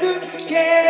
good scared.